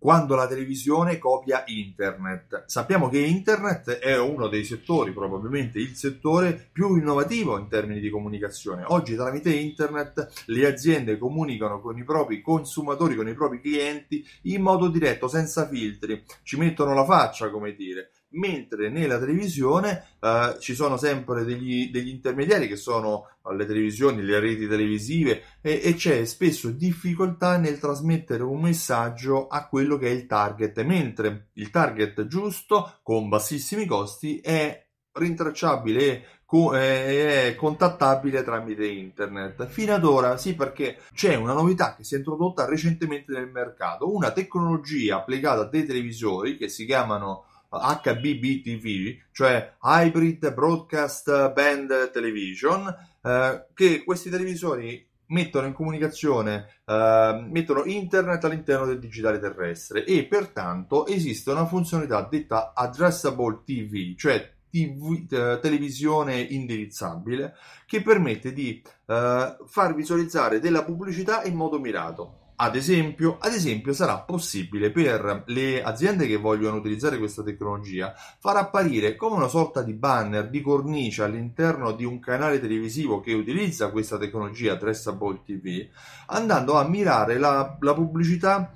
quando la televisione copia internet. Sappiamo che internet è uno dei settori, probabilmente il settore più innovativo in termini di comunicazione. Oggi tramite internet le aziende comunicano con i propri consumatori, con i propri clienti in modo diretto, senza filtri, ci mettono la faccia, come dire mentre nella televisione eh, ci sono sempre degli, degli, intermediari che sono le televisioni, le reti televisive e, e, c'è spesso difficoltà nel trasmettere un messaggio a quello che è il target, mentre il target giusto con bassissimi costi è rintracciabile e è contattabile tramite internet. Fino ad ora sì perché c'è una novità che si è introdotta recentemente nel mercato, una tecnologia applicata a dei televisori che si chiamano HBBTV, cioè Hybrid Broadcast Band Television, eh, che questi televisori mettono in comunicazione, eh, mettono internet all'interno del digitale terrestre e pertanto esiste una funzionalità detta addressable TV, cioè TV, eh, televisione indirizzabile, che permette di eh, far visualizzare della pubblicità in modo mirato. Ad esempio, ad esempio, sarà possibile per le aziende che vogliono utilizzare questa tecnologia far apparire come una sorta di banner, di cornice all'interno di un canale televisivo che utilizza questa tecnologia Traceable TV, andando a mirare la, la pubblicità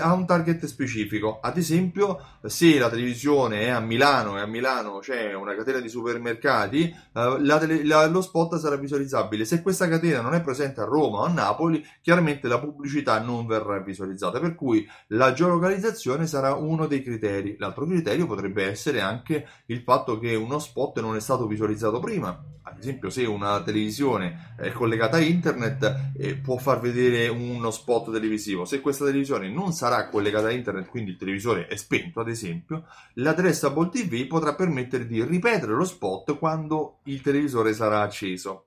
ha un target specifico. Ad esempio, se la televisione è a Milano e a Milano c'è una catena di supermercati, eh, la tele, la, lo spot sarà visualizzabile. Se questa catena non è presente a Roma o a Napoli, chiaramente la pubblicità non verrà visualizzata. Per cui la geolocalizzazione sarà uno dei criteri. L'altro criterio potrebbe essere anche il fatto che uno spot non è stato visualizzato prima. Ad esempio, se una televisione è collegata a internet, eh, può far vedere uno spot televisivo. Se questa televisione non sarà collegata a internet, quindi il televisore è spento, ad esempio, l'addressable TV potrà permettere di ripetere lo spot quando il televisore sarà acceso.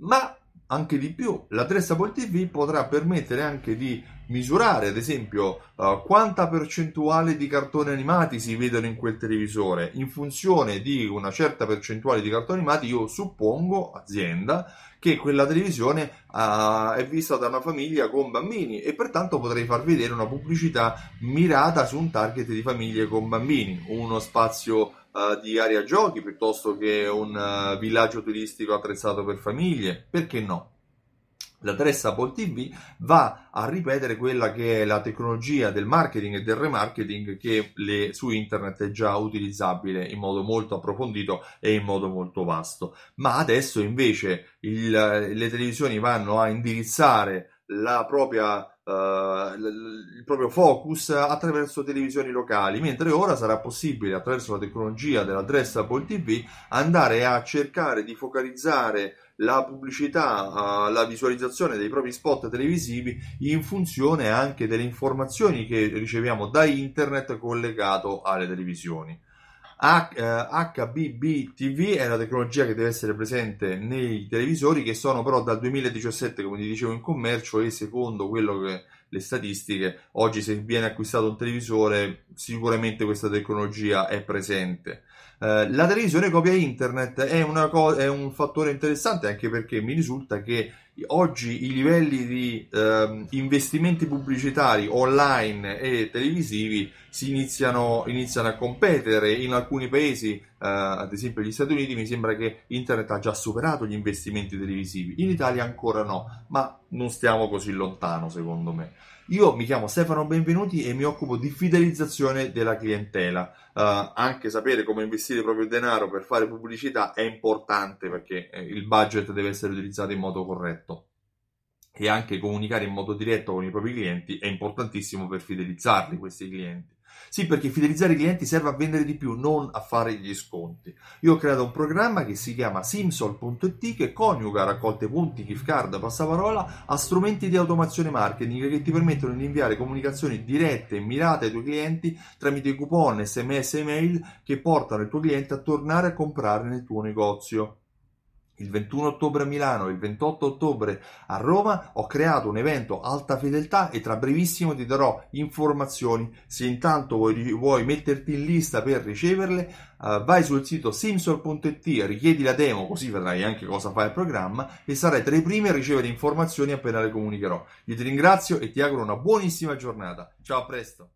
Ma anche di più, l'addressable TV potrà permettere anche di misurare, ad esempio, uh, quanta percentuale di cartoni animati si vedono in quel televisore. In funzione di una certa percentuale di cartoni animati, io suppongo, azienda, che quella televisione uh, è vista da una famiglia con bambini e pertanto potrei far vedere una pubblicità mirata su un target di famiglie con bambini, uno spazio Uh, di area giochi piuttosto che un uh, villaggio turistico attrezzato per famiglie, perché no? La Dressable TV va a ripetere quella che è la tecnologia del marketing e del remarketing che le, su internet è già utilizzabile in modo molto approfondito e in modo molto vasto. Ma adesso invece il, le televisioni vanno a indirizzare la propria Uh, il proprio focus attraverso televisioni locali, mentre ora sarà possibile attraverso la tecnologia dell'addressable TV andare a cercare di focalizzare la pubblicità, uh, la visualizzazione dei propri spot televisivi in funzione anche delle informazioni che riceviamo da internet collegato alle televisioni. HBB eh, TV è la tecnologia che deve essere presente nei televisori che sono però dal 2017 come ti dicevo in commercio e secondo quello che le statistiche. Oggi se viene acquistato un televisore sicuramente questa tecnologia è presente. Eh, la televisione copia internet è, co- è, un fattore interessante anche perché mi risulta che oggi i livelli di eh, investimenti pubblicitari online e televisivi si iniziano, iniziano a competere. In alcuni paesi, eh, ad esempio gli Stati Uniti, mi sembra che internet ha già superato gli investimenti televisivi, in Italia ancora no, ma non stiamo così lontano secondo me. Io mi chiamo Stefano Benvenuti e mi occupo di fidelizzazione della clientela. Uh, anche sapere come investire il proprio denaro per fare pubblicità è importante perché eh, il budget deve essere utilizzato in modo corretto e anche comunicare in modo diretto con i propri clienti è importantissimo per fidelizzarli questi clienti. Sì, perché fidelizzare i clienti serve a vendere di più, non a fare gli sconti. Io ho creato un programma che si chiama Simsol.it che coniuga raccolte punti, gift card, passaparola a strumenti di automazione marketing che ti permettono di inviare comunicazioni dirette e mirate ai tuoi clienti tramite coupon, sms e mail che portano il tuo cliente a tornare a comprare nel tuo negozio il 21 ottobre a Milano e il 28 ottobre a Roma ho creato un evento alta fedeltà e tra brevissimo ti darò informazioni. Se intanto vuoi, vuoi metterti in lista per riceverle, uh, vai sul sito simsol.it, richiedi la demo così vedrai anche cosa fa il programma e sarai tra i primi a ricevere informazioni appena le comunicherò. Io ti ringrazio e ti auguro una buonissima giornata. Ciao, a presto!